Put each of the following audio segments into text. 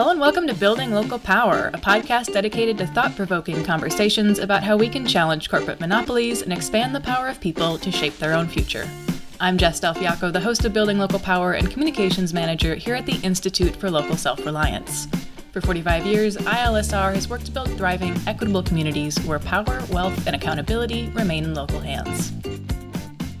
Hello and welcome to Building Local Power, a podcast dedicated to thought provoking conversations about how we can challenge corporate monopolies and expand the power of people to shape their own future. I'm Jess Del Fiacco, the host of Building Local Power and Communications Manager here at the Institute for Local Self Reliance. For 45 years, ILSR has worked to build thriving, equitable communities where power, wealth, and accountability remain in local hands.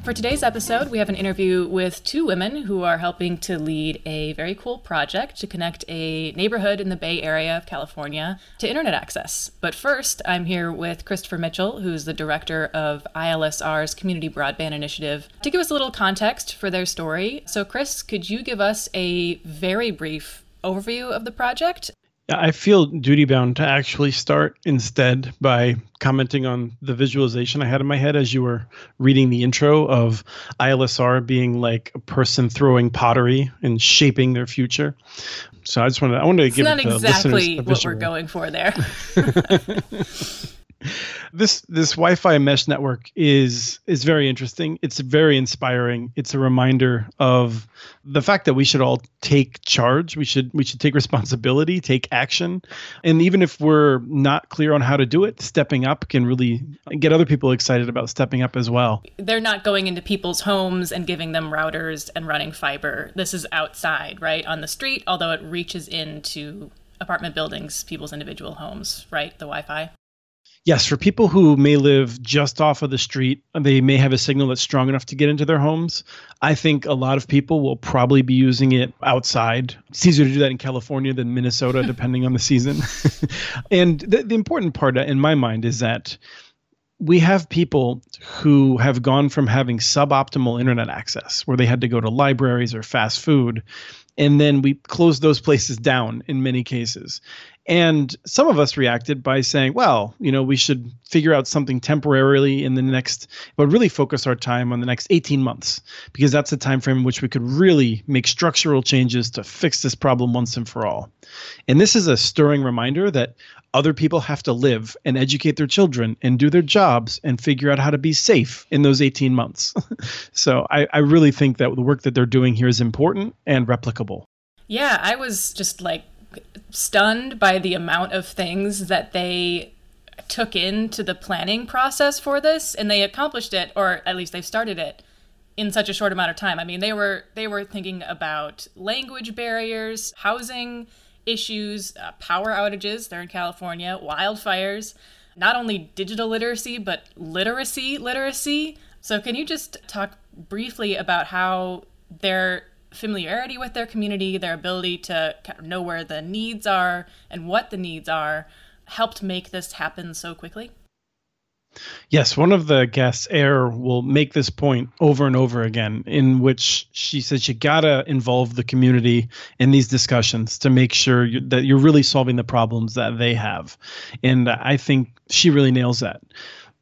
For today's episode, we have an interview with two women who are helping to lead a very cool project to connect a neighborhood in the Bay Area of California to internet access. But first, I'm here with Christopher Mitchell, who's the director of ILSR's Community Broadband Initiative, to give us a little context for their story. So, Chris, could you give us a very brief overview of the project I feel duty bound to actually start instead by commenting on the visualization I had in my head as you were reading the intro of ILSR being like a person throwing pottery and shaping their future. So I just wanted I wanted to it's give not exactly what we're going for there. this this Wi-Fi mesh network is is very interesting. It's very inspiring. It's a reminder of the fact that we should all take charge. We should we should take responsibility, take action, and even if we're not clear on how to do it, stepping up can really get other people excited about stepping up as well. They're not going into people's homes and giving them routers and running fiber. This is outside, right, on the street, although it reaches into apartment buildings, people's individual homes, right? The Wi Fi. Yes, for people who may live just off of the street, they may have a signal that's strong enough to get into their homes. I think a lot of people will probably be using it outside. It's easier to do that in California than Minnesota, depending on the season. and the, the important part uh, in my mind is that we have people who have gone from having suboptimal internet access, where they had to go to libraries or fast food, and then we closed those places down in many cases. And some of us reacted by saying, well, you know, we should figure out something temporarily in the next, but really focus our time on the next 18 months, because that's the time frame in which we could really make structural changes to fix this problem once and for all. And this is a stirring reminder that other people have to live and educate their children and do their jobs and figure out how to be safe in those 18 months. so I, I really think that the work that they're doing here is important and replicable. Yeah, I was just like stunned by the amount of things that they took into the planning process for this and they accomplished it or at least they've started it in such a short amount of time. I mean, they were they were thinking about language barriers, housing issues, uh, power outages, they're in California, wildfires, not only digital literacy but literacy literacy. So can you just talk briefly about how their familiarity with their community, their ability to kind of know where the needs are and what the needs are, helped make this happen so quickly? Yes, one of the guests, Air, will make this point over and over again, in which she says you gotta involve the community in these discussions to make sure you, that you're really solving the problems that they have, and I think she really nails that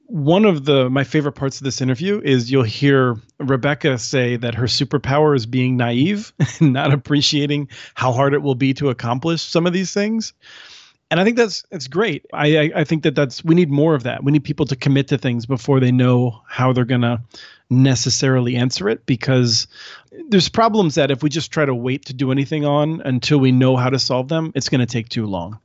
one of the my favorite parts of this interview is you'll hear Rebecca say that her superpower is being naive and not appreciating how hard it will be to accomplish some of these things. And I think that's it's great. I, I, I think that that's we need more of that. We need people to commit to things before they know how they're gonna necessarily answer it because there's problems that if we just try to wait to do anything on until we know how to solve them, it's going to take too long.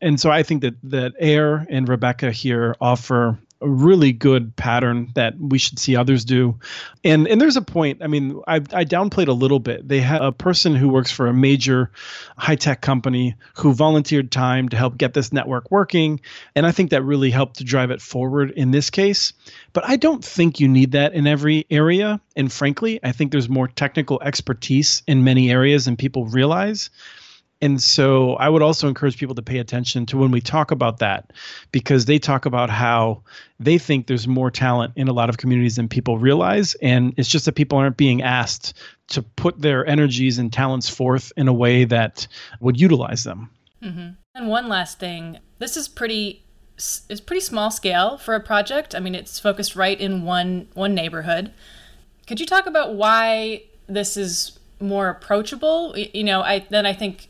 And so I think that that Air and Rebecca here offer a really good pattern that we should see others do. And and there's a point. I mean, I I downplayed a little bit. They had a person who works for a major high tech company who volunteered time to help get this network working, and I think that really helped to drive it forward in this case. But I don't think you need that in every area. And frankly, I think there's more technical expertise in many areas than people realize. And so I would also encourage people to pay attention to when we talk about that because they talk about how they think there's more talent in a lot of communities than people realize. And it's just that people aren't being asked to put their energies and talents forth in a way that would utilize them. Mm-hmm. And one last thing this is pretty. It's pretty small scale for a project. I mean, it's focused right in one one neighborhood. Could you talk about why this is more approachable? You know, I then I think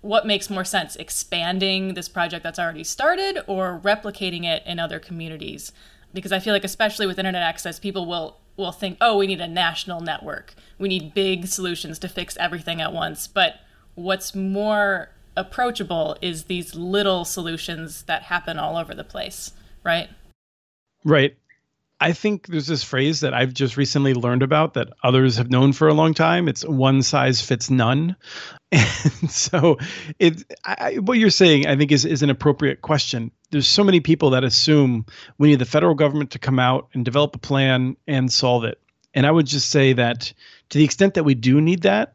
what makes more sense expanding this project that's already started or replicating it in other communities because i feel like especially with internet access people will will think oh we need a national network we need big solutions to fix everything at once but what's more approachable is these little solutions that happen all over the place, right? Right. I think there's this phrase that I've just recently learned about that others have known for a long time. It's one size fits none. And so it I, what you're saying I think is is an appropriate question. There's so many people that assume we need the federal government to come out and develop a plan and solve it. And I would just say that to the extent that we do need that,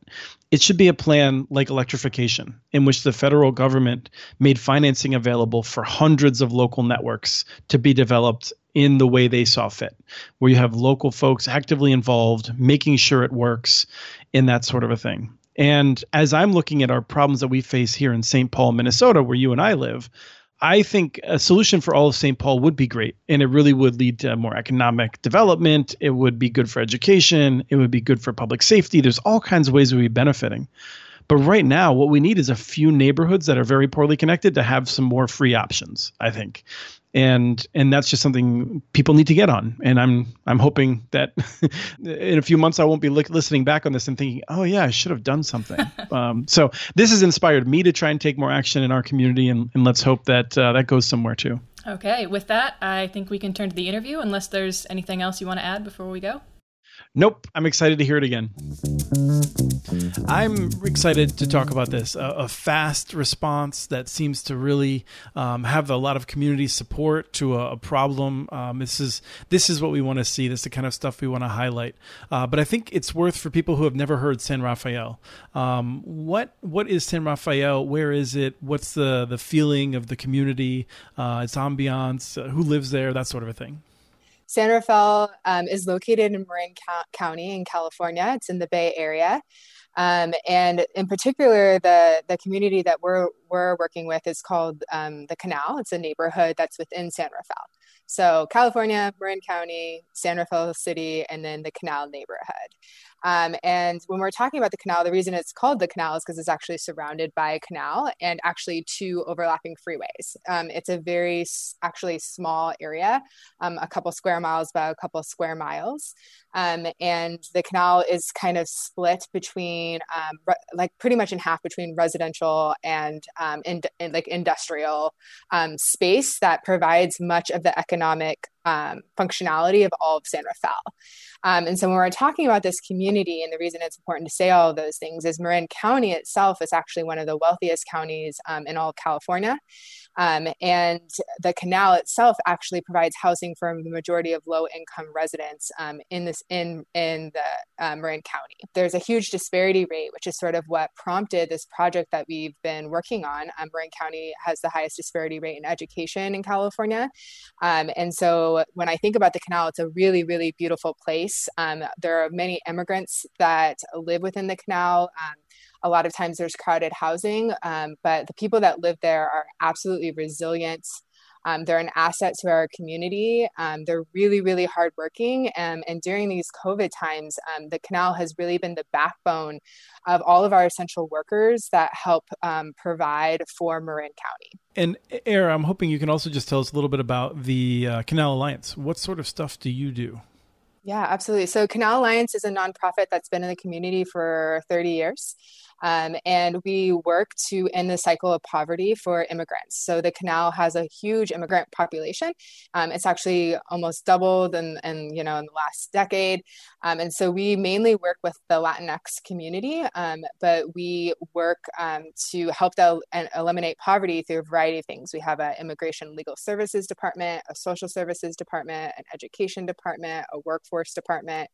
it should be a plan like electrification, in which the federal government made financing available for hundreds of local networks to be developed in the way they saw fit, where you have local folks actively involved, making sure it works, in that sort of a thing. And as I'm looking at our problems that we face here in St. Paul, Minnesota, where you and I live, I think a solution for all of St. Paul would be great. And it really would lead to more economic development. It would be good for education. It would be good for public safety. There's all kinds of ways we'd be benefiting. But right now, what we need is a few neighborhoods that are very poorly connected to have some more free options, I think and and that's just something people need to get on. And i'm i'm hoping that in a few months i won't be listening back on this and thinking oh yeah i should have done something. Um, so this has inspired me to try and take more action in our community and, and let's hope that uh, that goes somewhere too. Okay. With that i think we can turn to the interview unless there's anything else you want to add before we go Nope, I'm excited to hear it again. I'm excited to talk about this. A, a fast response that seems to really um, have a lot of community support to a, a problem. Um, this is this is what we want to see. This is the kind of stuff we want to highlight. Uh, but I think it's worth for people who have never heard San Rafael. Um, what what is San Rafael? Where is it? What's the the feeling of the community? Uh, its ambiance? Uh, who lives there? That sort of a thing. San Rafael um, is located in Marin County in California. It's in the Bay Area. Um, and in particular, the, the community that we're, we're working with is called um, the Canal. It's a neighborhood that's within San Rafael. So California, Marin County, San Rafael City, and then the Canal neighborhood. Um, and when we're talking about the canal, the reason it's called the canal is because it's actually surrounded by a canal and actually two overlapping freeways. Um, it's a very actually small area, um, a couple square miles by a couple square miles. Um, and the canal is kind of split between, um, re- like pretty much in half between residential and, um, in, in like industrial space that provides much of the economic um, functionality of all of San Rafael. Um, and so when we're talking about this community, and the reason it's important to say all of those things is Marin County itself is actually one of the wealthiest counties um, in all of California. Um, and the canal itself actually provides housing for the majority of low income residents um, in this in in the uh, Marin County. There's a huge disparity rate, which is sort of what prompted this project that we've been working on. Um, Marin County has the highest disparity rate in education in California, um, and so when I think about the canal, it's a really really beautiful place. Um, there are many immigrants that live within the canal. A lot of times there's crowded housing, um, but the people that live there are absolutely resilient. Um, they're an asset to our community. Um, they're really, really hardworking. Um, and during these COVID times, um, the canal has really been the backbone of all of our essential workers that help um, provide for Marin County. And Air, I'm hoping you can also just tell us a little bit about the uh, Canal Alliance. What sort of stuff do you do? Yeah, absolutely. So, Canal Alliance is a nonprofit that's been in the community for 30 years. Um, and we work to end the cycle of poverty for immigrants. So the canal has a huge immigrant population. Um, it's actually almost doubled in, in, you know in the last decade. Um, and so we mainly work with the Latinx community, um, but we work um, to help them and eliminate poverty through a variety of things. We have an immigration legal services department, a social services department, an education department, a workforce department.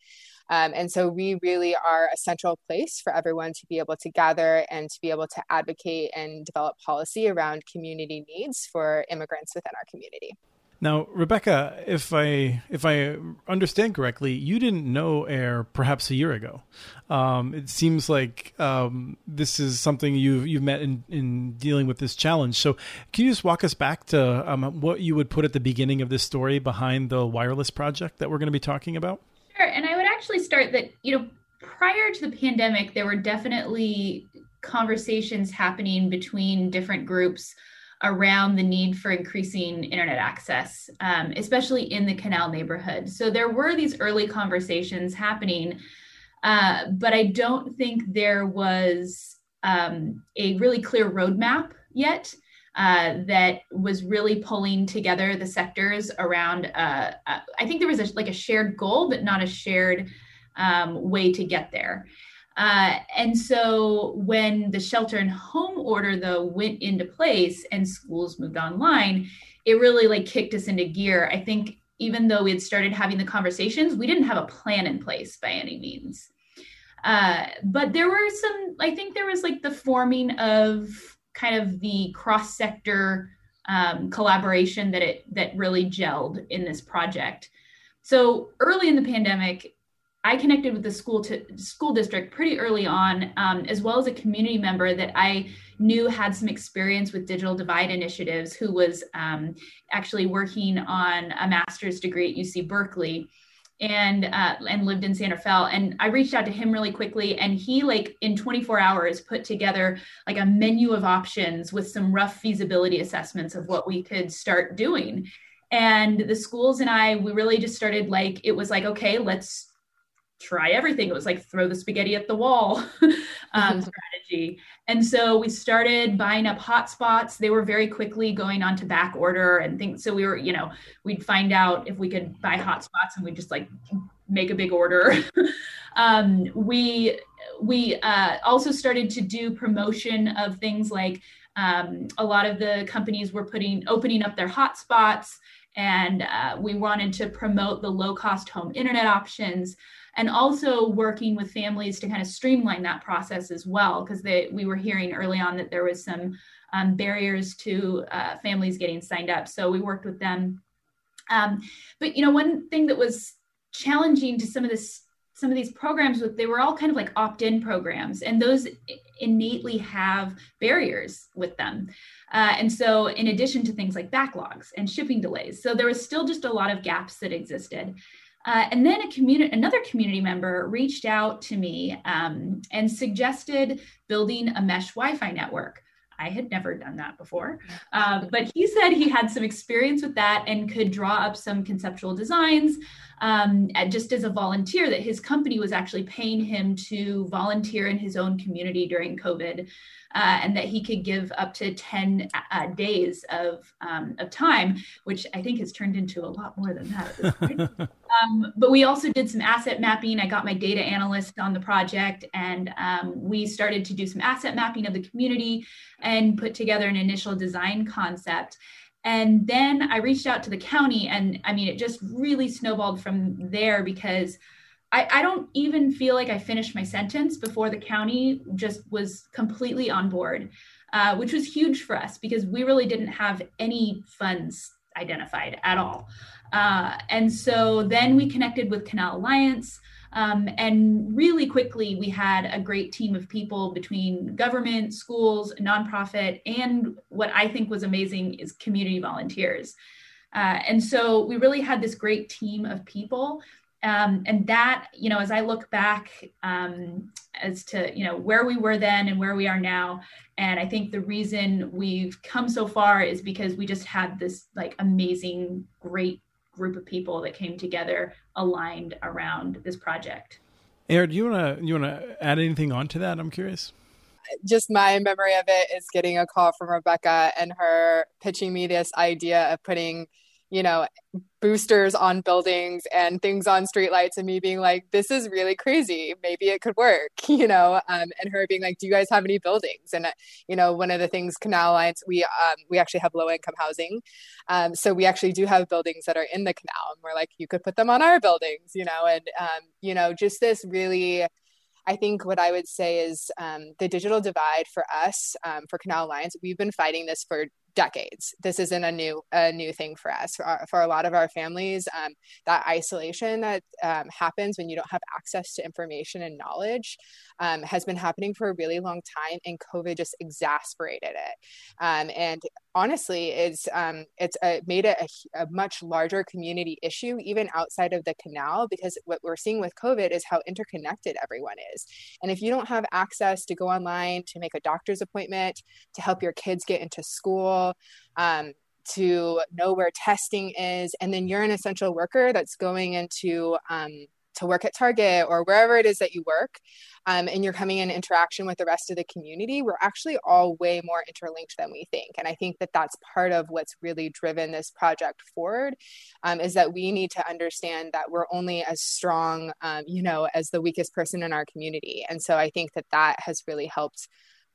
Um, and so we really are a central place for everyone to be able to gather and to be able to advocate and develop policy around community needs for immigrants within our community. Now, Rebecca, if I if I understand correctly, you didn't know Air perhaps a year ago. Um, it seems like um, this is something you've you've met in, in dealing with this challenge. So, can you just walk us back to um, what you would put at the beginning of this story behind the wireless project that we're going to be talking about? Sure, and I would actually start that you know prior to the pandemic, there were definitely conversations happening between different groups around the need for increasing internet access, um, especially in the canal neighborhood. So there were these early conversations happening, uh, but I don't think there was um, a really clear roadmap yet uh, that was really pulling together the sectors around. Uh, uh, I think there was a, like a shared goal, but not a shared um, way to get there. Uh, and so when the shelter and home order though went into place and schools moved online, it really like kicked us into gear. I think even though we had started having the conversations, we didn't have a plan in place by any means. Uh, but there were some, I think there was like the forming of kind of the cross sector um, collaboration that it that really gelled in this project. So early in the pandemic, I connected with the school to school district pretty early on, um, as well as a community member that I knew had some experience with digital divide initiatives, who was um, actually working on a master's degree at UC Berkeley and uh, and lived in Santa Fe. And I reached out to him really quickly, and he like in 24 hours put together like a menu of options with some rough feasibility assessments of what we could start doing. And the schools and I, we really just started like it was like okay, let's try everything. It was like throw the spaghetti at the wall um, strategy. And so we started buying up hotspots. They were very quickly going on to back order and things. So we were, you know, we'd find out if we could buy hotspots and we'd just like make a big order. um, we we uh, also started to do promotion of things like um, a lot of the companies were putting opening up their hotspots and uh, we wanted to promote the low cost home internet options and also working with families to kind of streamline that process as well because we were hearing early on that there was some um, barriers to uh, families getting signed up so we worked with them. Um, but you know one thing that was challenging to some of this some of these programs with they were all kind of like opt-in programs and those innately have barriers with them. Uh, and so in addition to things like backlogs and shipping delays so there was still just a lot of gaps that existed uh, and then a community, another community member reached out to me um, and suggested building a mesh Wi-Fi network. I had never done that before, uh, but he said he had some experience with that and could draw up some conceptual designs um, just as a volunteer. That his company was actually paying him to volunteer in his own community during COVID uh, and that he could give up to 10 uh, days of, um, of time, which I think has turned into a lot more than that um, but we also did some asset mapping. I got my data analyst on the project, and um, we started to do some asset mapping of the community and put together an initial design concept. And then I reached out to the county, and I mean, it just really snowballed from there because I, I don't even feel like I finished my sentence before the county just was completely on board, uh, which was huge for us because we really didn't have any funds identified at all. Uh, and so then we connected with Canal Alliance. Um, and really quickly, we had a great team of people between government, schools, nonprofit, and what I think was amazing is community volunteers. Uh, and so we really had this great team of people um, and that you know as i look back um, as to you know where we were then and where we are now and i think the reason we've come so far is because we just had this like amazing great group of people that came together aligned around this project Aaron, do you want to you want to add anything on to that? I'm curious. Just my memory of it is getting a call from Rebecca and her pitching me this idea of putting you know, boosters on buildings and things on streetlights and me being like, this is really crazy. Maybe it could work, you know, um, and her being like, do you guys have any buildings? And, uh, you know, one of the things Canal Alliance, we, um, we actually have low income housing. Um, so we actually do have buildings that are in the canal and we're like, you could put them on our buildings, you know, and, um, you know, just this really, I think what I would say is um, the digital divide for us, um, for Canal Alliance, we've been fighting this for decades. This isn't a new a new thing for us. For, our, for a lot of our families, um, that isolation that um, happens when you don't have access to information and knowledge um, has been happening for a really long time, and COVID just exasperated it. Um, and honestly, it's um, it's a, made it a, a, much larger community issue, even outside of the canal, because what we're seeing with COVID is how interconnected everyone is. And if you don't have access to go online to make a doctor's appointment, to help your kids get into school, um, to know where testing is, and then you're an essential worker that's going into um, to work at Target or wherever it is that you work, um, and you're coming in interaction with the rest of the community, we're actually all way more interlinked than we think. And I think that that's part of what's really driven this project forward um, is that we need to understand that we're only as strong, um, you know, as the weakest person in our community. And so I think that that has really helped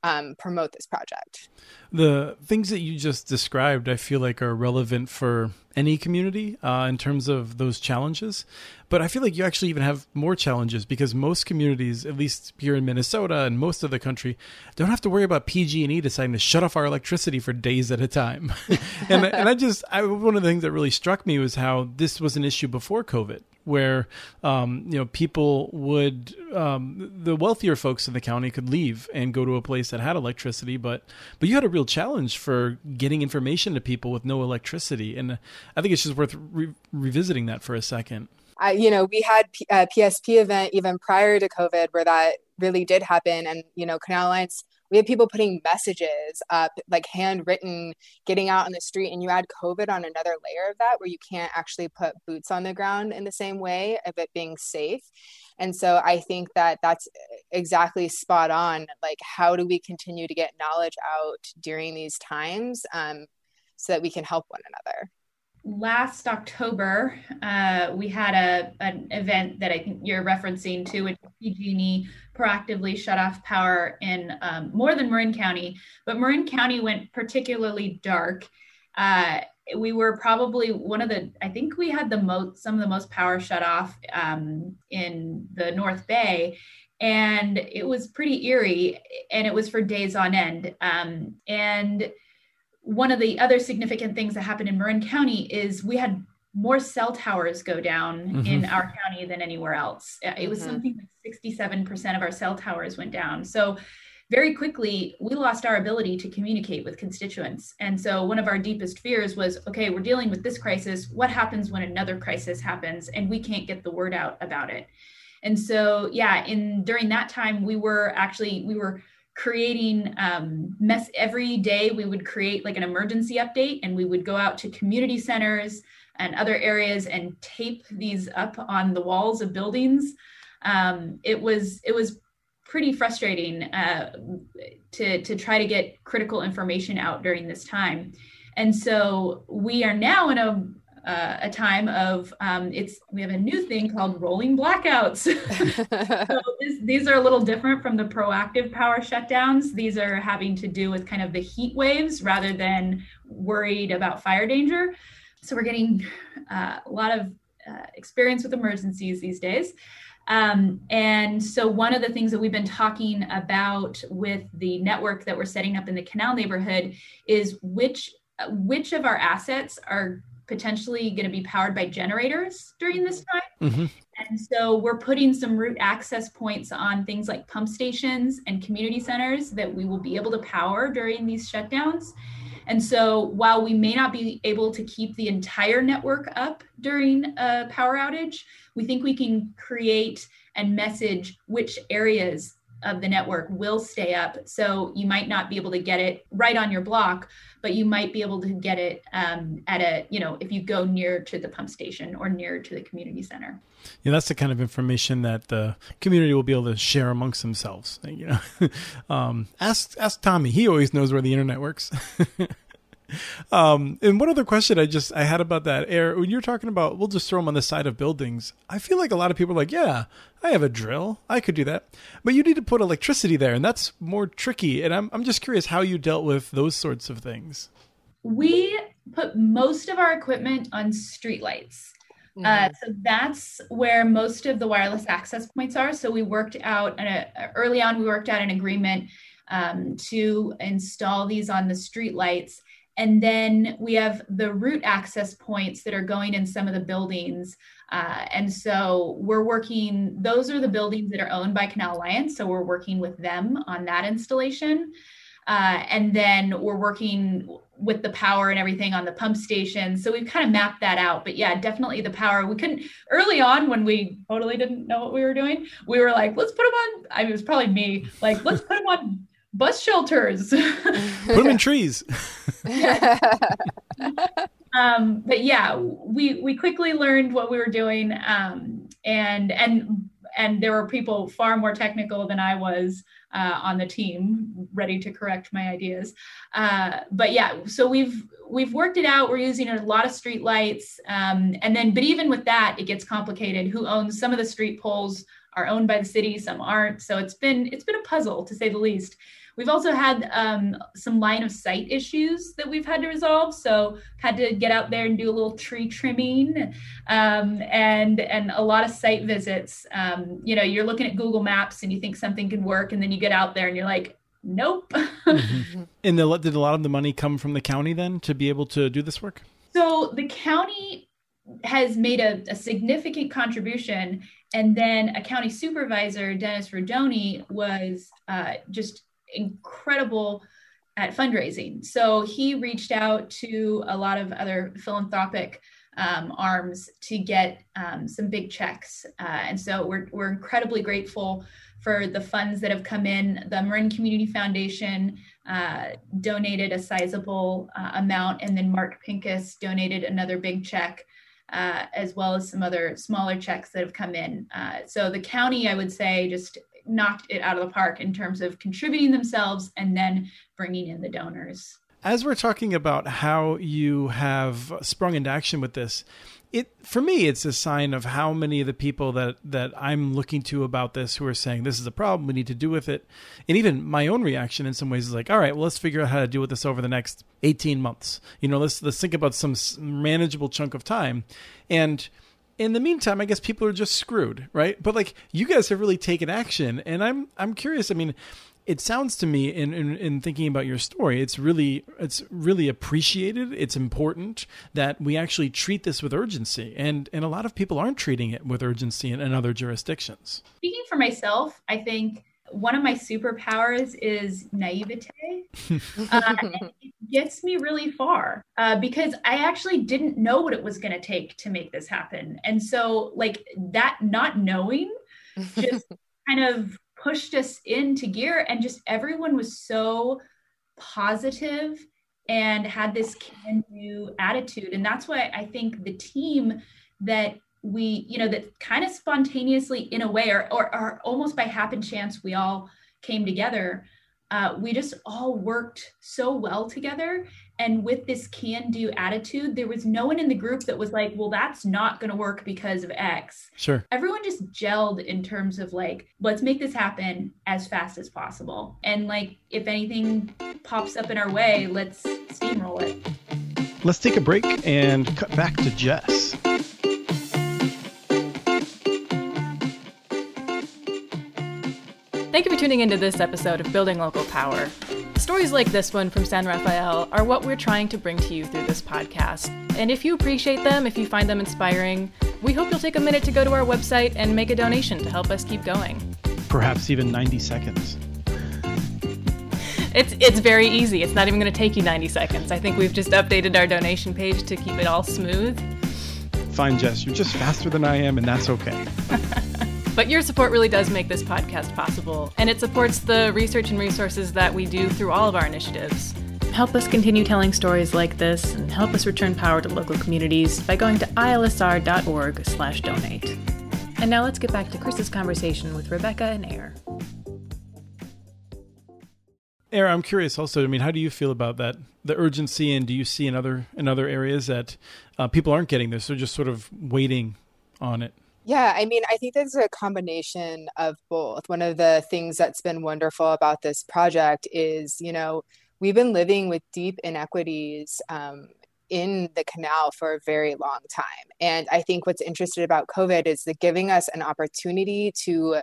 um, promote this project. The things that you just described, I feel like are relevant for any community uh, in terms of those challenges. But I feel like you actually even have more challenges because most communities, at least here in Minnesota and most of the country, don't have to worry about PG&E deciding to shut off our electricity for days at a time. and, and I just, I, one of the things that really struck me was how this was an issue before COVID where um, you know people would um, the wealthier folks in the county could leave and go to a place that had electricity, but but you had a real challenge for getting information to people with no electricity, and I think it's just worth re- revisiting that for a second. I, you know, we had a PSP event even prior to COVID where that really did happen, and you know, Canal Alliance we have people putting messages up like handwritten getting out on the street and you add covid on another layer of that where you can't actually put boots on the ground in the same way of it being safe. And so i think that that's exactly spot on like how do we continue to get knowledge out during these times um, so that we can help one another? Last October, uh, we had a an event that I think you're referencing to, which PG&E proactively shut off power in um, more than Marin County, but Marin County went particularly dark. Uh, we were probably one of the, I think we had the most, some of the most power shut off um, in the North Bay. And it was pretty eerie and it was for days on end. Um, and one of the other significant things that happened in Marin County is we had more cell towers go down mm-hmm. in our county than anywhere else. It was mm-hmm. something like 67% of our cell towers went down. So very quickly we lost our ability to communicate with constituents. And so one of our deepest fears was okay, we're dealing with this crisis. What happens when another crisis happens and we can't get the word out about it? And so yeah, in during that time we were actually we were creating um, mess every day we would create like an emergency update and we would go out to community centers and other areas and tape these up on the walls of buildings um, it was it was pretty frustrating uh, to to try to get critical information out during this time and so we are now in a uh, a time of um, it's we have a new thing called rolling blackouts. so this, these are a little different from the proactive power shutdowns. These are having to do with kind of the heat waves rather than worried about fire danger. So we're getting uh, a lot of uh, experience with emergencies these days. Um, and so one of the things that we've been talking about with the network that we're setting up in the canal neighborhood is which which of our assets are potentially going to be powered by generators during this time. Mm-hmm. And so we're putting some root access points on things like pump stations and community centers that we will be able to power during these shutdowns. And so while we may not be able to keep the entire network up during a power outage, we think we can create and message which areas of the network will stay up. So you might not be able to get it right on your block, but you might be able to get it um, at a, you know, if you go near to the pump station or near to the community center. Yeah, that's the kind of information that the community will be able to share amongst themselves. You know, um, ask ask Tommy; he always knows where the internet works. Um, and one other question I just I had about that air when you're talking about we'll just throw them on the side of buildings. I feel like a lot of people are like, yeah, I have a drill, I could do that, but you need to put electricity there, and that's more tricky. And I'm I'm just curious how you dealt with those sorts of things. We put most of our equipment on streetlights. Uh, mm-hmm. Uh, so that's where most of the wireless access points are. So we worked out a, early on. We worked out an agreement um, to install these on the streetlights and then we have the root access points that are going in some of the buildings. Uh, and so we're working, those are the buildings that are owned by Canal Alliance. So we're working with them on that installation. Uh, and then we're working with the power and everything on the pump station. So we've kind of mapped that out. But yeah, definitely the power. We couldn't early on when we totally didn't know what we were doing. We were like, let's put them on. I mean, it was probably me. Like, let's put them on bus shelters. Put them in trees. um, but yeah, we we quickly learned what we were doing, um, and and and there were people far more technical than I was uh, on the team, ready to correct my ideas. Uh, but yeah, so we've we've worked it out. We're using a lot of street lights, um, and then but even with that, it gets complicated. Who owns some of the street poles? Are owned by the city, some aren't. So it's been it's been a puzzle to say the least. We've also had um, some line of sight issues that we've had to resolve. So had to get out there and do a little tree trimming um, and and a lot of site visits. Um, you know, you're looking at Google Maps and you think something could work, and then you get out there and you're like, nope. mm-hmm. And the, did a lot of the money come from the county then to be able to do this work? So the county has made a, a, significant contribution. And then a county supervisor, Dennis Rodoni, was uh, just incredible at fundraising. So he reached out to a lot of other philanthropic um, arms to get um, some big checks. Uh, and so we're, we're incredibly grateful for the funds that have come in. The Marin Community Foundation uh, donated a sizable uh, amount, and then Mark Pincus donated another big check. Uh, as well as some other smaller checks that have come in. Uh, so the county, I would say, just knocked it out of the park in terms of contributing themselves and then bringing in the donors. As we're talking about how you have sprung into action with this, it for me it's a sign of how many of the people that that I'm looking to about this who are saying this is a problem we need to do with it. And even my own reaction in some ways is like all right well let's figure out how to deal with this over the next 18 months. You know let's let's think about some manageable chunk of time. And in the meantime, I guess people are just screwed, right? But like you guys have really taken action, and I'm I'm curious. I mean, it sounds to me in, in, in thinking about your story, it's really it's really appreciated. It's important that we actually treat this with urgency, and and a lot of people aren't treating it with urgency in, in other jurisdictions. Speaking for myself, I think one of my superpowers is naivete. uh, it gets me really far uh, because I actually didn't know what it was going to take to make this happen. And so, like, that not knowing just kind of pushed us into gear, and just everyone was so positive and had this can do attitude. And that's why I think the team that we you know that kind of spontaneously in a way or, or, or almost by happen chance we all came together uh, we just all worked so well together. And with this can do attitude there was no one in the group that was like well that's not going to work because of x. Sure. Everyone just gelled in terms of like let's make this happen as fast as possible. And like if anything pops up in our way let's steamroll it. Let's take a break and cut back to jess Thank you for tuning into this episode of Building Local Power. Stories like this one from San Rafael are what we're trying to bring to you through this podcast. And if you appreciate them, if you find them inspiring, we hope you'll take a minute to go to our website and make a donation to help us keep going. Perhaps even 90 seconds. It's it's very easy. It's not even going to take you 90 seconds. I think we've just updated our donation page to keep it all smooth. Fine, Jess. You're just faster than I am, and that's okay. But your support really does make this podcast possible, and it supports the research and resources that we do through all of our initiatives. Help us continue telling stories like this and help us return power to local communities by going to ilsr.org/donate. And now let's get back to Chris's conversation with Rebecca and Air. Air, I'm curious also. I mean, how do you feel about that? The urgency, and do you see in other in other areas that uh, people aren't getting this? They're just sort of waiting on it. Yeah, I mean, I think there's a combination of both. One of the things that's been wonderful about this project is, you know, we've been living with deep inequities um, in the canal for a very long time. And I think what's interesting about COVID is that giving us an opportunity to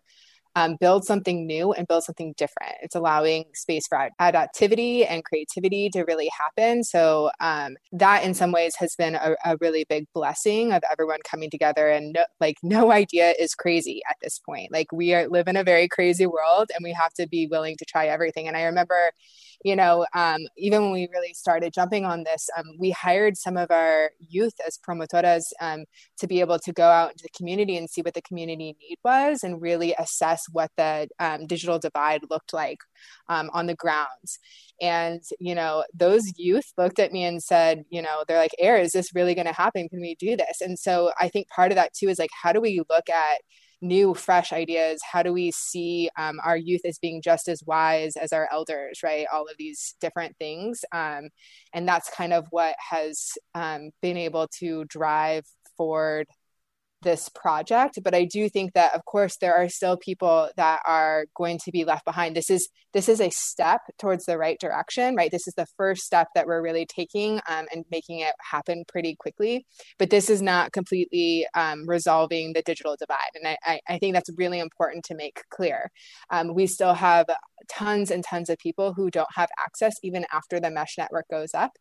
um, build something new and build something different. It's allowing space for adaptivity and creativity to really happen. So um, that, in some ways, has been a, a, really big blessing of everyone coming together. And no, like, no idea is crazy at this point. Like, we are, live in a very crazy world, and we have to be willing to try everything. And I remember you know, um, even when we really started jumping on this, um, we hired some of our youth as promotoras um, to be able to go out into the community and see what the community need was and really assess what the um, digital divide looked like um, on the grounds. And, you know, those youth looked at me and said, you know, they're like, Air, is this really going to happen? Can we do this? And so I think part of that too is like, how do we look at new, fresh ideas? How do we see um, our youth as being just as wise as our elders, right? All of these different things. Um, and that's kind of what has um, been able to drive forward this project but i do think that of course there are still people that are going to be left behind. This is this is a step towards the right direction right? This is the first step that we're really taking um, and making it happen pretty quickly. But this is not completely um, resolving the digital divide and I, I, think that's really important to make clear. Um, we still have tons and tons of people who don't have access even after the mesh network goes up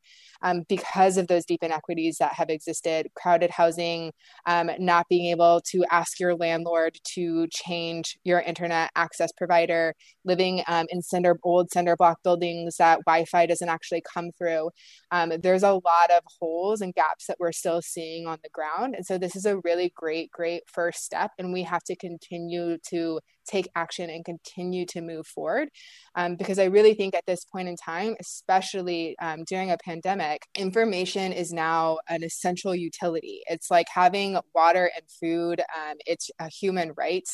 um, because of those deep inequities that have existed crowded housing um, not being able to ask your landlord to change your internet access provider, living um, in cinder old cinder block buildings that Wi-Fi doesn't actually come through. Um, there's a lot of holes and gaps that we're still seeing on the ground, and so this is a really great, great first step, and we have to continue to take action and continue to move forward. Um, because I really think at this point in time, especially um, during a pandemic, information is now an essential utility. It's like having water and food, um, it's a human right.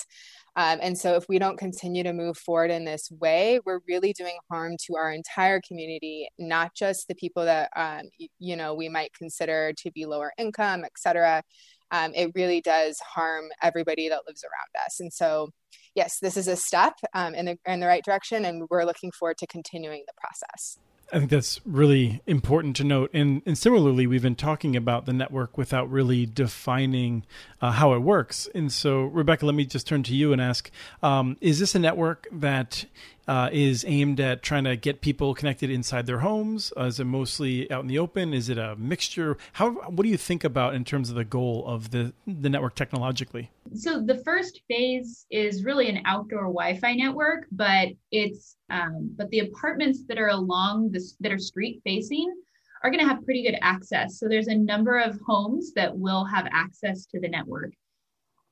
Um, and so, if we don't continue to move forward in this way, we're really doing harm to our entire community, not just the people that um, you know we might consider to be lower income, et cetera. Um, it really does harm everybody that lives around us. And so, yes, this is a step um, in, the, in the right direction, and we're looking forward to continuing the process. I think that's really important to note. And, and similarly, we've been talking about the network without really defining uh, how it works. And so, Rebecca, let me just turn to you and ask um, Is this a network that uh, is aimed at trying to get people connected inside their homes? Uh, is it mostly out in the open? Is it a mixture? How? What do you think about in terms of the goal of the the network technologically? So the first phase is really an outdoor Wi-Fi network, but it's um, but the apartments that are along this that are street facing are going to have pretty good access. So there's a number of homes that will have access to the network.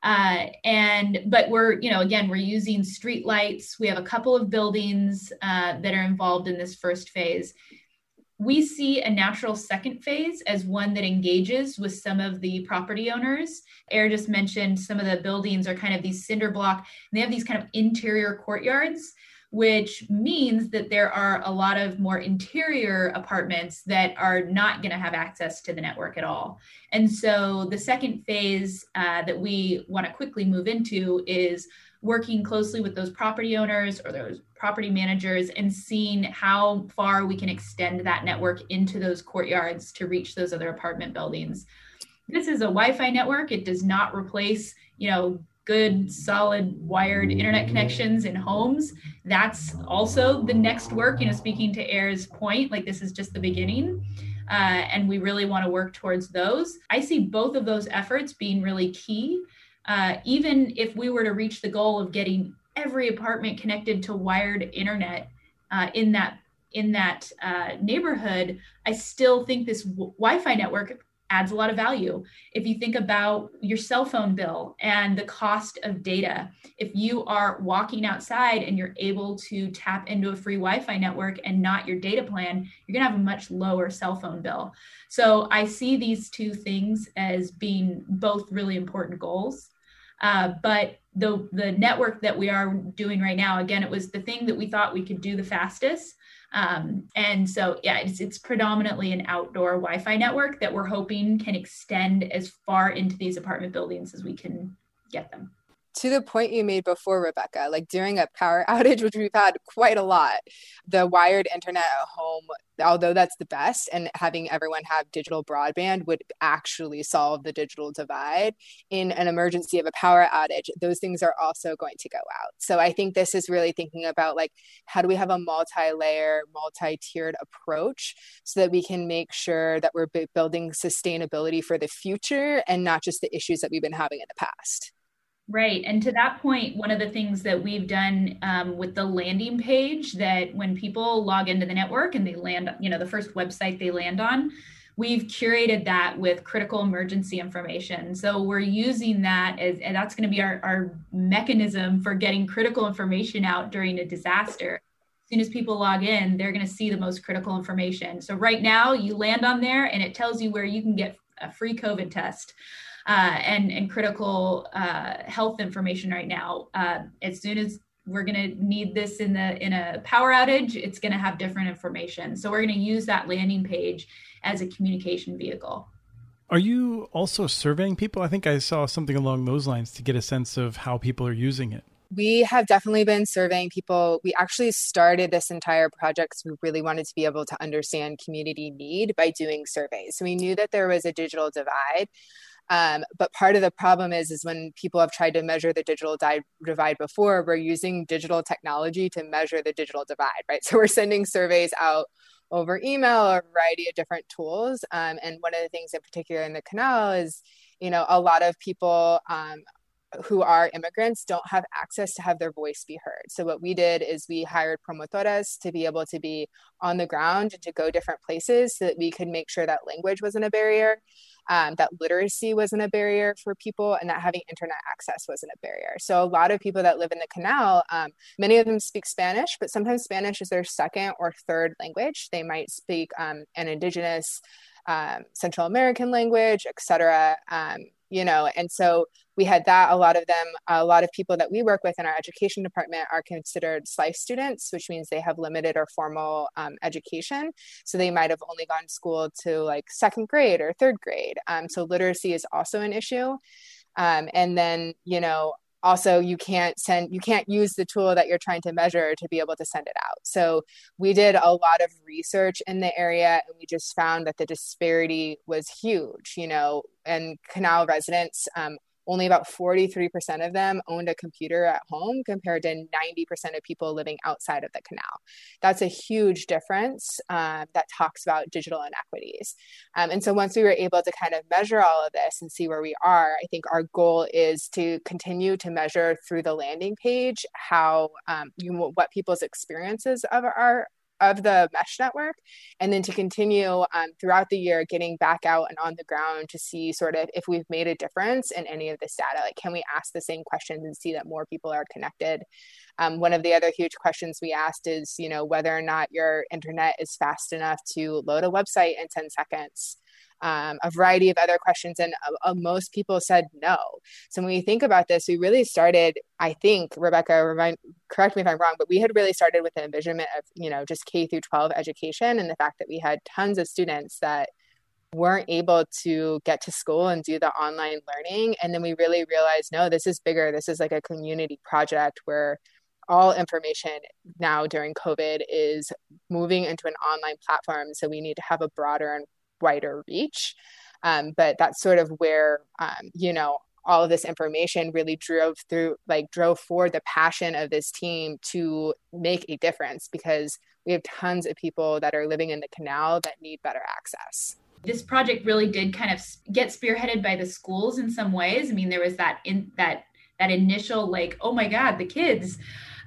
Uh, and but we're you know again we're using street lights. We have a couple of buildings uh, that are involved in this first phase. We see a natural second phase as one that engages with some of the property owners. Air just mentioned some of the buildings are kind of these cinder block and they have these kind of interior courtyards which means that there are a lot of more interior apartments that are not going to have access to the network at all. And so the second phase uh, that we want to quickly move into is working closely with those property owners or those property managers and seeing how far we can extend that network into those courtyards to reach those other apartment buildings. This is a Wi-Fi network. It does not replace, you know, good solid wired internet connections in homes. That's also the next work you know speaking to air's point like this is just the beginning uh, and we really want to work towards those. I see both of those efforts being really key uh, even if we were to reach the goal of getting every apartment connected to wired internet uh, in that in that uh, neighborhood i still think this w- wi-fi network adds a lot of value. If you think about your cell phone bill and the cost of data, if you are walking outside and you're able to tap into a free Wi Fi network and not your data plan, you're going to have a much lower cell phone bill. So I see these two things as being both really important goals. Uh, but the the network that we are doing right now, again, it was the thing that we thought we could do the fastest. Um, and so, yeah, it's, it's predominantly an outdoor Wi Fi network that we're hoping can extend as far into these apartment buildings as we can get them to the point you made before, Rebecca, like during a power outage, which we've had quite a lot, the wired internet at home, although that's the best, and having everyone have digital broadband would actually solve the digital divide. In an emergency of a power outage, those things are also going to go out. So I think this is really thinking about like, how do we have a multi layer, multi tiered approach so that we can make sure that we're building sustainability for the future and not just the issues that we've been having in the past? Right. And to that point, one of the things that we've done um, with the landing page that when people log into the network and they land, you know, the first website they land on, we've curated that with critical emergency information. So we're using that as, and that's going to be our, our mechanism for getting critical information out during a disaster. As soon as people log in, they're going to see the most critical information. So right now, you land on there and it tells you where you can get a free COVID test. Uh, and and critical uh, health information right now. Uh, as soon as we're going to need this in the in a power outage, it's going to have different information. So we're going to use that landing page as a communication vehicle. Are you also surveying people? I think I saw something along those lines to get a sense of how people are using it. We have definitely been surveying people. We actually started this entire project because we really wanted to be able to understand community need by doing surveys. So we knew that there was a digital divide. Um, but part of the problem is, is when people have tried to measure the digital di- divide before, we're using digital technology to measure the digital divide, right? So we're sending surveys out over email or a variety of different tools. Um, and one of the things in particular in the canal is, you know, a lot of people um, who are immigrants don't have access to have their voice be heard. So what we did is we hired promotoras to be able to be on the ground and to go different places so that we could make sure that language wasn't a barrier um, that literacy wasn't a barrier for people and that having internet access wasn't a barrier. So a lot of people that live in the canal, um, many of them speak Spanish, but sometimes Spanish is their second or third language. They might speak um, an indigenous um, Central American language, etc. Um, you know, and so we had that. A lot of them, a lot of people that we work with in our education department are considered SLIFE students, which means they have limited or formal um, education. So they might have only gone to school to like second grade or third grade. Um, so literacy is also an issue. Um, and then, you know, also you can't send you can't use the tool that you're trying to measure to be able to send it out. So we did a lot of research in the area and we just found that the disparity was huge you know and canal residents um, only about 43% of them owned a computer at home compared to 90% of people living outside of the canal. That's a huge difference uh, that talks about digital inequities. Um, and so once we were able to kind of measure all of this and see where we are, I think our goal is to continue to measure through the landing page how um, you, what people's experiences of our of the mesh network and then to continue um, throughout the year getting back out and on the ground to see sort of if we've made a difference in any of this data. Like can we ask the same questions and see that more people are connected? Um, one of the other huge questions we asked is you know whether or not your internet is fast enough to load a website in 10 seconds um, a variety of other questions, and uh, uh, most people said no. So when we think about this, we really started. I think Rebecca, remind, correct me if I'm wrong, but we had really started with the envisionment of you know just K through 12 education, and the fact that we had tons of students that weren't able to get to school and do the online learning, and then we really realized, no, this is bigger. This is like a community project where all information now during COVID is moving into an online platform. So we need to have a broader and wider reach. Um, but that's sort of where, um, you know, all of this information really drove through, like, drove forward the passion of this team to make a difference because we have tons of people that are living in the canal that need better access this project really did kind of get spearheaded by the schools in some ways. I mean, there was that in that that initial like, oh my God, the kids.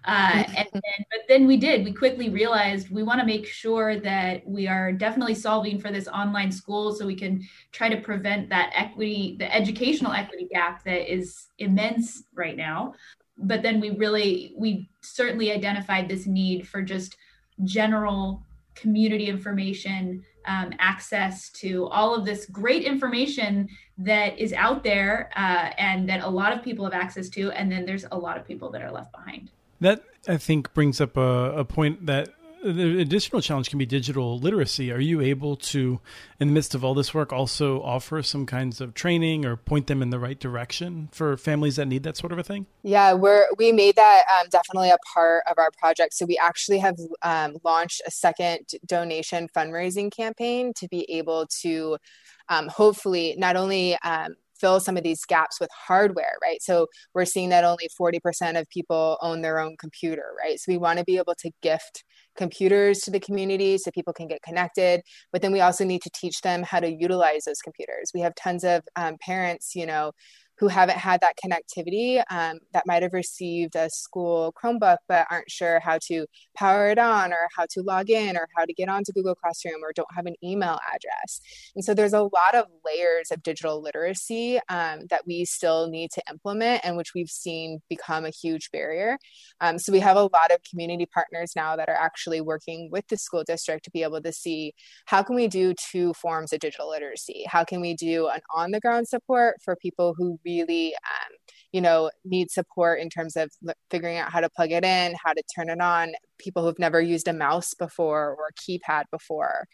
Uh, and then, but then we did. We quickly realized we want to make sure that we are definitely solving for this online school, so we can try to prevent that equity, the educational equity gap that is immense right now. But then we really, we certainly identified this need for just general community information, um, access to all of this great information that is out there uh, and that a lot of people have access to. And then there's a lot of people that are left behind. That I think brings up a, a point that the additional challenge can be digital literacy. Are you able to, in the midst of all this work, also offer some kinds of training or point them in the right direction for families that need that sort of a thing? Yeah, we're we made that um, definitely a part of our project. So we actually have um, launched a second donation fundraising campaign to be able to um, hopefully not only um, fill some of these gaps with hardware, right? So we're seeing that only 40% of people own their own computer, right? So we want to be able to gift computers to the community so people can get connected but then we also need to teach them how to utilize those computers we have tons of um, parents you know who haven't had that connectivity um, that might have received a school Chromebook but aren't sure how to power it on or how to log in or how to get onto Google Classroom or don't have an email address. And so there's a lot of layers of digital literacy um, that we still need to implement and which we've seen become a huge barrier. Um, so we have a lot of community partners now that are actually working with the school district to be able to see how can we do two forms of digital literacy? How can we do an on the ground support for people who really um, you know need support in terms of figuring out how to plug it in how to turn it on people who've never used a mouse before or a keypad before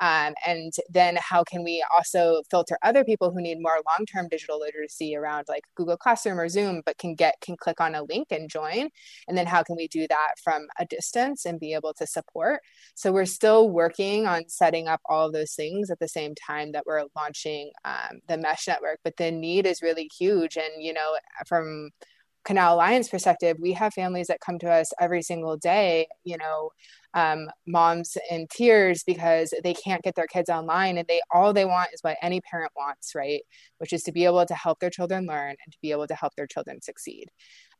um, and then how can we also filter other people who need more long-term digital literacy around like Google Classroom or Zoom, but can get can click on a link and join? And then how can we do that from a distance and be able to support? So we're still working on setting up all of those things at the same time that we're launching um, the mesh network. But the need is really huge, and you know from Canal Alliance perspective, we have families that come to us every single day, you know, um, moms in tears because they can't get their kids online and they all they want is what any parent wants right? Which is to be able to help their children learn and to be able to help their children succeed.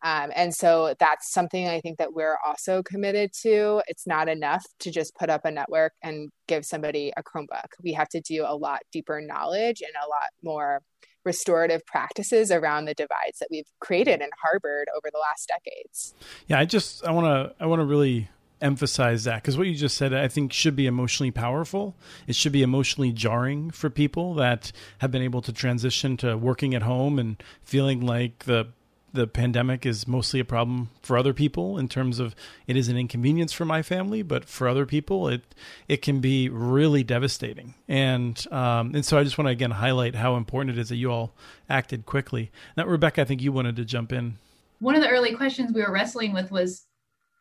Um, and so that's something i think that we're also committed to. It's not enough to just put up a network and give somebody a chromebook. We have to do a lot deeper knowledge and a lot more restorative practices around the divides that we've created and harbored over the last decades. Yeah, I just I want to I want to really emphasize that because what you just said I think should be emotionally powerful. It should be emotionally jarring for people that have been able to transition to working at home and feeling like the the pandemic is mostly a problem for other people in terms of it is an inconvenience for my family, but for other people, it it can be really devastating. And um, and so I just want to again highlight how important it is that you all acted quickly. Now, Rebecca, I think you wanted to jump in. One of the early questions we were wrestling with was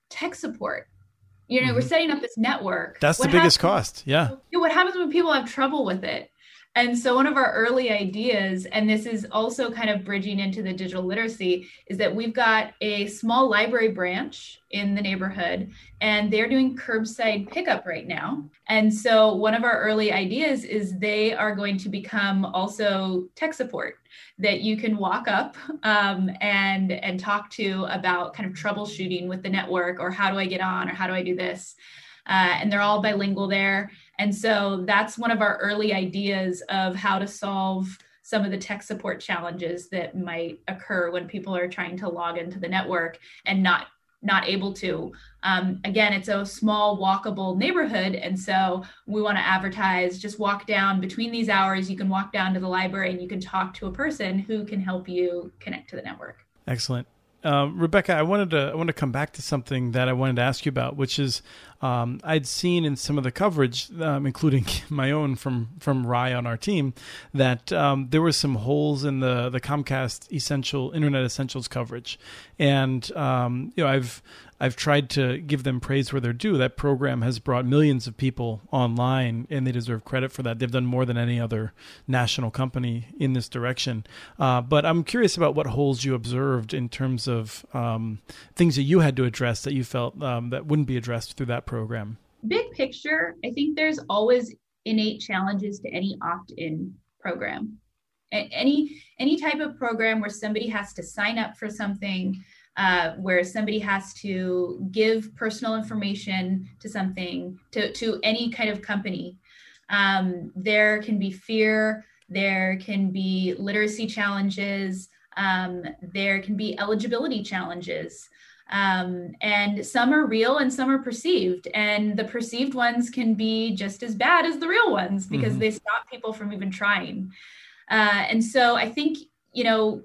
tech support. You know, mm-hmm. we're setting up this network. That's what the biggest happens, cost. Yeah. What happens when people have trouble with it? And so, one of our early ideas, and this is also kind of bridging into the digital literacy, is that we've got a small library branch in the neighborhood, and they're doing curbside pickup right now. And so, one of our early ideas is they are going to become also tech support that you can walk up um, and and talk to about kind of troubleshooting with the network, or how do I get on, or how do I do this. Uh, and they're all bilingual there and so that's one of our early ideas of how to solve some of the tech support challenges that might occur when people are trying to log into the network and not not able to. Um, again, it's a small walkable neighborhood. And so we want to advertise just walk down between these hours. You can walk down to the library and you can talk to a person who can help you connect to the network. Excellent. Um, Rebecca, I wanted to I want to come back to something that I wanted to ask you about, which is um, I'd seen in some of the coverage, um, including my own from from Ry on our team, that um, there were some holes in the the Comcast Essential Internet Essentials coverage, and um, you know I've I've tried to give them praise where they're due. That program has brought millions of people online, and they deserve credit for that. They've done more than any other national company in this direction. Uh, but I'm curious about what holes you observed in terms of um, things that you had to address that you felt um, that wouldn't be addressed through that program. Big picture, I think there's always innate challenges to any opt-in program. Any any type of program where somebody has to sign up for something uh, where somebody has to give personal information to something to, to any kind of company. Um, there can be fear there can be literacy challenges um, there can be eligibility challenges. Um, and some are real and some are perceived and the perceived ones can be just as bad as the real ones because mm-hmm. they stop people from even trying. Uh, and so i think you know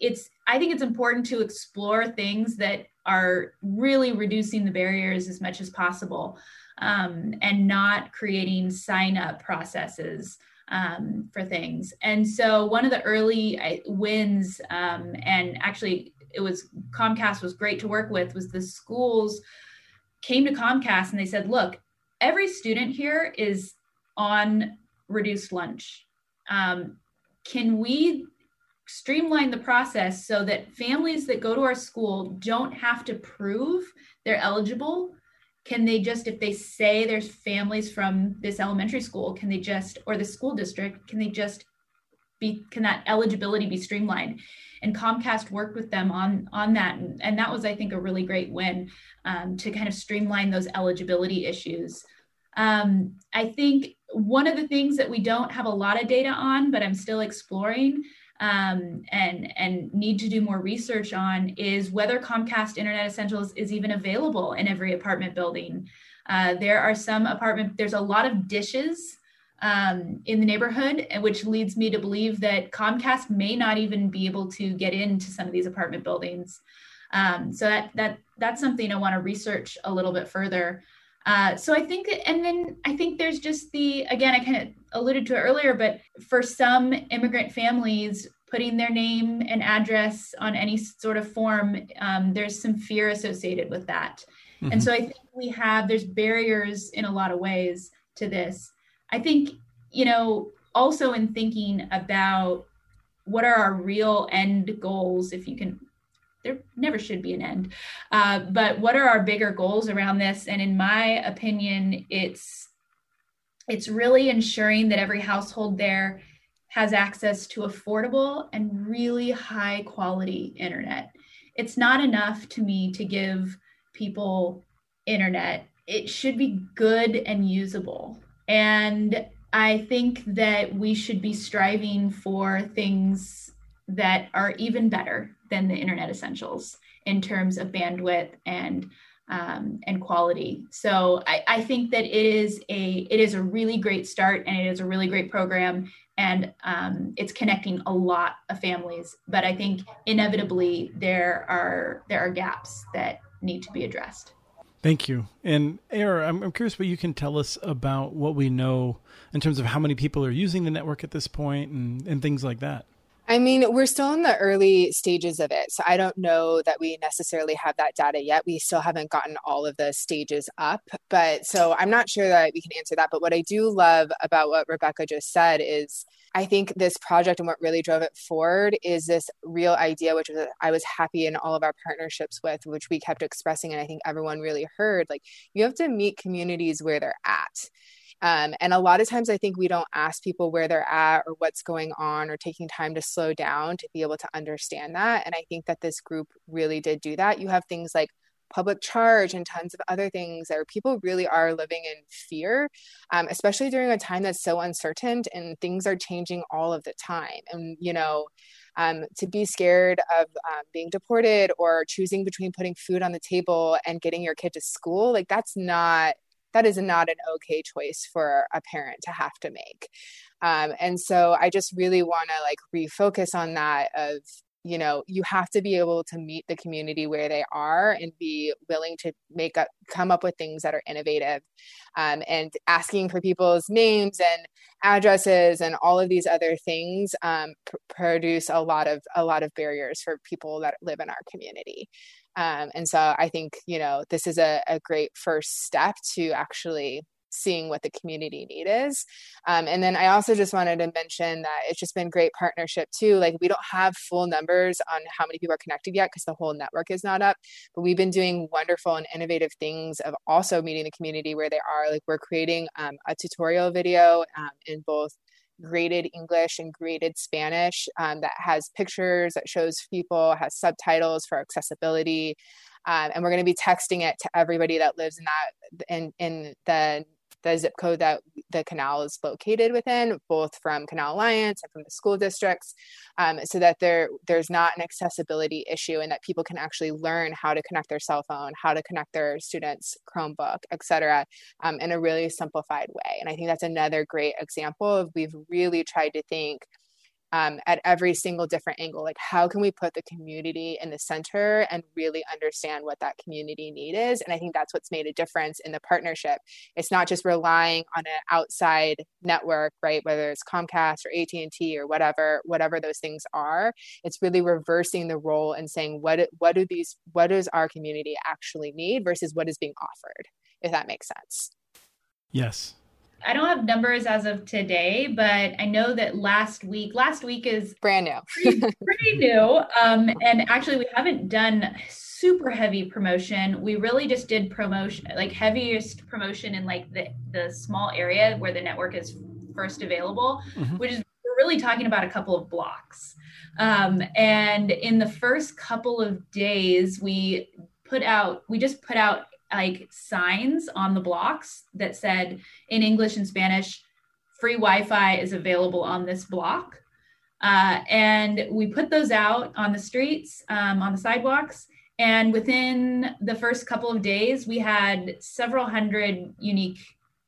it's I think it's important to explore things that are really reducing the barriers as much as possible um, and not creating sign up processes um, for things. And so one of the early wins, um, and actually it was Comcast was great to work with, was the schools came to Comcast and they said, look, every student here is on reduced lunch. Um, can we streamline the process so that families that go to our school don't have to prove they're eligible. Can they just if they say there's families from this elementary school can they just or the school district can they just be can that eligibility be streamlined? And comcast worked with them on on that. And, and that was i think a really great win um, to kind of streamline those eligibility issues. Um, i think one of the things that we don't have a lot of data on but i'm still exploring um, and and need to do more research on is whether Comcast Internet Essentials is even available in every apartment building. Uh, there are some apartment. There's a lot of dishes um, in the neighborhood, which leads me to believe that Comcast may not even be able to get into some of these apartment buildings. Um, so that that that's something I want to research a little bit further. Uh, so I think, and then I think there's just the again, I kind of alluded to it earlier, but for some immigrant families, putting their name and address on any sort of form, um, there's some fear associated with that. Mm-hmm. And so I think we have there's barriers in a lot of ways to this. I think you know also in thinking about what are our real end goals, if you can there never should be an end. Uh, but what are our bigger goals around this? And in my opinion, it's it's really ensuring that every household there has access to affordable and really high quality internet. It's not enough to me to give people internet. It should be good and usable. And I think that we should be striving for things that are even better than the internet essentials in terms of bandwidth and um, and quality. So I, I, think that it is a it is a really great start and it is a really great program and um, it's connecting a lot of families. But I think inevitably there are there are gaps that need to be addressed. Thank you. And Air, I'm, I'm curious what you can tell us about what we know in terms of how many people are using the network at this point and, and things like that. I mean, we're still in the early stages of it. So I don't know that we necessarily have that data yet. We still haven't gotten all of the stages up. But so I'm not sure that we can answer that. But what I do love about what Rebecca just said is I think this project and what really drove it forward is this real idea, which was I was happy in all of our partnerships with, which we kept expressing. And I think everyone really heard like, you have to meet communities where they're at um, and a lot of times, I think we don't ask people where they're at or what's going on or taking time to slow down to be able to understand that. And I think that this group really did do that. You have things like public charge and tons of other things where people really are living in fear, um, especially during a time that's so uncertain and things are changing all of the time. And, you know, um, to be scared of um, being deported or choosing between putting food on the table and getting your kid to school, like that's not that is not an okay choice for a parent to have to make. Um, and so i just really want to like refocus on that of you know you have to be able to meet the community where they are and be willing to make up come up with things that are innovative um, and asking for people's names and addresses and all of these other things um, pr- produce a lot of a lot of barriers for people that live in our community um, and so I think, you know, this is a, a great first step to actually seeing what the community need is. Um, and then I also just wanted to mention that it's just been great partnership too. Like we don't have full numbers on how many people are connected yet because the whole network is not up, but we've been doing wonderful and innovative things of also meeting the community where they are. Like we're creating um, a tutorial video um, in both graded English and graded Spanish um, that has pictures, that shows people, has subtitles for accessibility. Um, and we're going to be texting it to everybody that lives in that in in the the zip code that the canal is located within, both from Canal Alliance and from the school districts, um, so that there there's not an accessibility issue and that people can actually learn how to connect their cell phone, how to connect their students' Chromebook, etc., um, in a really simplified way. And I think that's another great example of we've really tried to think um, at every single different angle. Like, how can we put the community in the center and really understand what that community need is? And I think that's what's made a difference in the partnership. It's not just relying on an outside network, right? Whether it's Comcast or AT and T or whatever, whatever those things are. It's really reversing the role and saying what what do these what does our community actually need versus what is being offered, if that makes sense. Yes, I don't have numbers as of today, but I know that last week, last week is brand new, pretty, pretty new. Um, and actually, we haven't done super heavy promotion. We really just did promotion, like heaviest promotion in like the the small area where the network is first available, mm-hmm. which is we're really talking about a couple of blocks. Um, and in the first couple of days, we put out, we just put out like signs on the blocks that said in English and Spanish, free Wi Fi is available on this block. Uh, and we put those out on the streets, um, on the sidewalks. And within the first couple of days, we had several hundred unique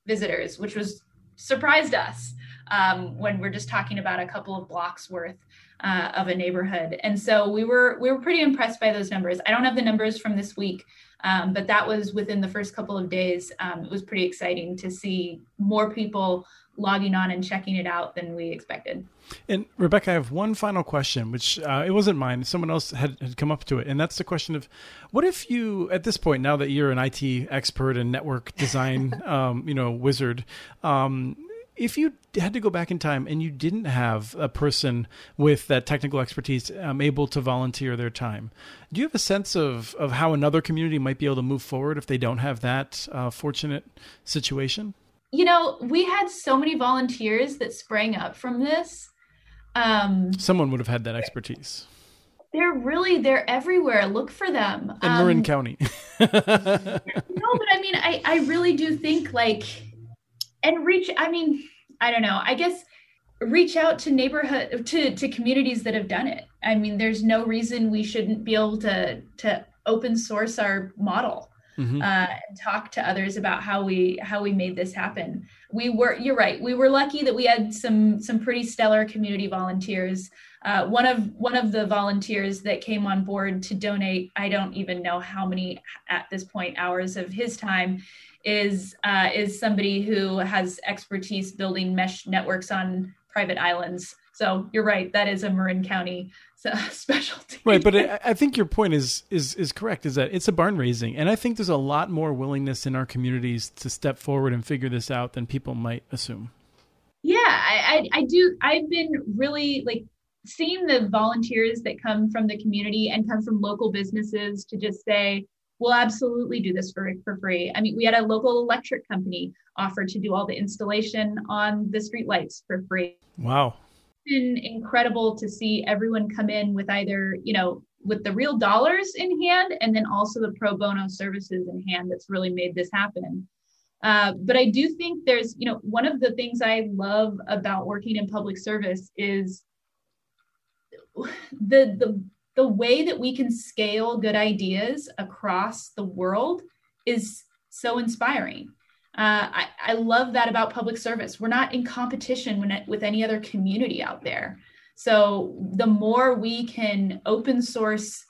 visitors, which was surprised us um, when we're just talking about a couple of blocks worth uh, of a neighborhood. And so we were we were pretty impressed by those numbers. I don't have the numbers from this week, um, but that was within the first couple of days. Um, it was pretty exciting to see more people logging on and checking it out than we expected. And Rebecca, I have one final question, which uh, it wasn't mine. Someone else had, had come up to it, and that's the question of, what if you, at this point, now that you're an IT expert and network design, um, you know, wizard, um, if you had to go back in time and you didn't have a person with that technical expertise um, able to volunteer their time, do you have a sense of, of how another community might be able to move forward if they don't have that uh, fortunate situation? You know, we had so many volunteers that sprang up from this. Um, Someone would have had that expertise. They're really they're everywhere. Look for them in um, Marin County. no, but I mean, I I really do think like and reach i mean i don't know. I guess reach out to neighborhood to to communities that have done it. I mean there's no reason we shouldn't be able to to open source our model mm-hmm. uh, and talk to others about how we how we made this happen. We were you're right. We were lucky that we had some some pretty stellar community volunteers uh, one of one of the volunteers that came on board to donate i don't even know how many at this point hours of his time is uh, is somebody who has expertise building mesh networks on private islands. So you're right, that is a Marin County specialty. Right, but I think your point is is is correct. Is that it's a barn raising, and I think there's a lot more willingness in our communities to step forward and figure this out than people might assume. Yeah, I, I, I do. I've been really like seeing the volunteers that come from the community and come from local businesses to just say, we'll absolutely do this for, for free. I mean, we had a local electric company offer to do all the installation on the street lights for free. Wow. It's been incredible to see everyone come in with either, you know, with the real dollars in hand and then also the pro bono services in hand that's really made this happen. Uh, but I do think there's, you know, one of the things I love about working in public service is the the the way that we can scale good ideas across the world is so inspiring. Uh, I, I, love that about public service. We're not in competition it, with any other community out there. So the more we can open source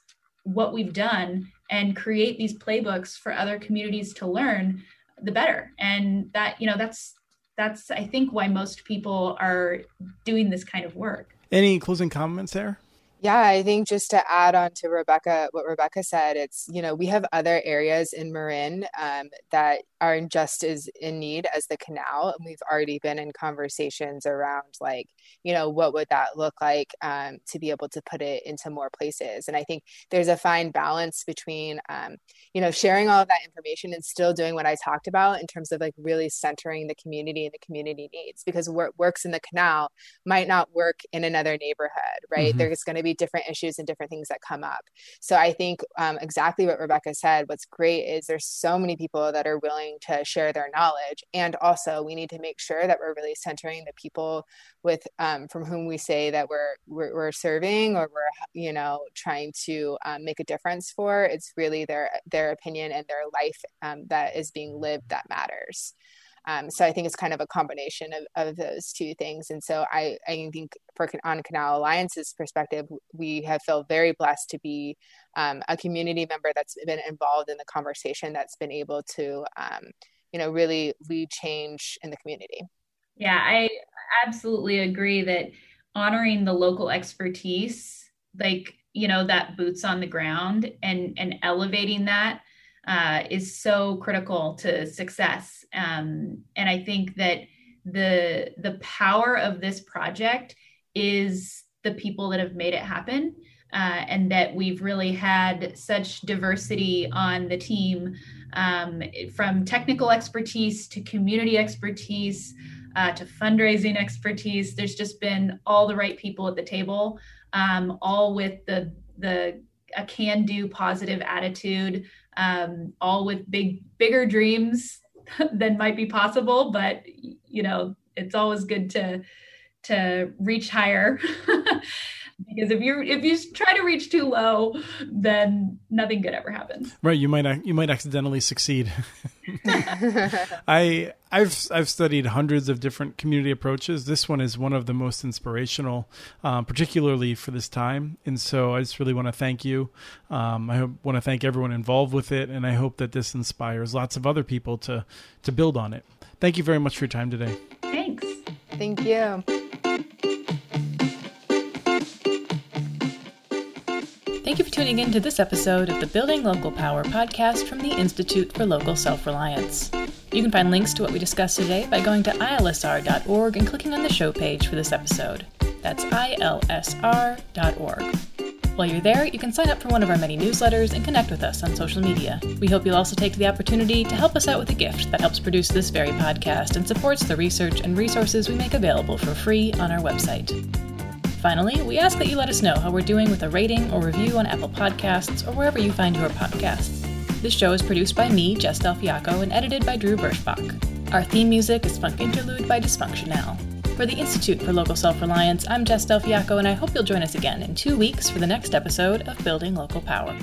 what we've done and create these playbooks for other communities to learn, the better. And that, you know, that's that's I think why most people are doing this kind of work. Any closing comments there? Yeah, I think just to add on to Rebecca, what Rebecca said, it's, you know, we have other areas in Marin um, that are just as in need as the canal. And we've already been in conversations around, like, you know, what would that look like um, to be able to put it into more places. And I think there's a fine balance between, um, you know, sharing all of that information and still doing what I talked about in terms of like really centering the community and the community needs because what works in the canal might not work in another neighborhood, right? Mm-hmm. There's going to be different issues and different things that come up. So I think um, exactly what Rebecca said. What's great is there's so many people that are willing to share their knowledge, and also we need to make sure that we're really centering the people with um, from whom we say that we're, we're, we're serving or we're you know trying to um, make a difference for. It's really their their opinion and their life um, that is being lived that matters. Um, so I think it's kind of a combination of, of those two things. And so I, I think for on Canal Alliance's perspective, we have felt very blessed to be um, a community member that's been involved in the conversation that's been able to, um, you know, really lead change in the community. Yeah, I absolutely agree that honoring the local expertise, like, you know, that boots on the ground and, and elevating that uh, is so critical to success. Um, and I think that the the power of this project is the people that have made it happen. Uh, and that we've really had such diversity on the team um, from technical expertise to community expertise uh, to fundraising expertise. There's just been all the right people at the table, um, all with the the a can-do positive attitude, um, all with big bigger dreams than might be possible. But you know, it's always good to to reach higher. because if you if you try to reach too low then nothing good ever happens. Right you might you might accidentally succeed. I i've i've studied hundreds of different community approaches. This one is one of the most inspirational um, particularly for this time. And so i just really want to thank you. Um, i want to thank everyone involved with it and i hope that this inspires lots of other people to to build on it. Thank you very much for your time today. Thanks. Thank you tuning in to this episode of the Building Local Power podcast from the Institute for Local Self Reliance. You can find links to what we discussed today by going to ilsr.org and clicking on the show page for this episode. That's ilsr.org. While you're there, you can sign up for one of our many newsletters and connect with us on social media. We hope you'll also take the opportunity to help us out with a gift that helps produce this very podcast and supports the research and resources we make available for free on our website. Finally, we ask that you let us know how we're doing with a rating or review on Apple Podcasts or wherever you find your podcasts. This show is produced by me, Jess Del Fiacco, and edited by Drew Birschbach. Our theme music is Funk Interlude by Dysfunctional. For the Institute for Local Self Reliance, I'm Jess Del Fiacco, and I hope you'll join us again in two weeks for the next episode of Building Local Power.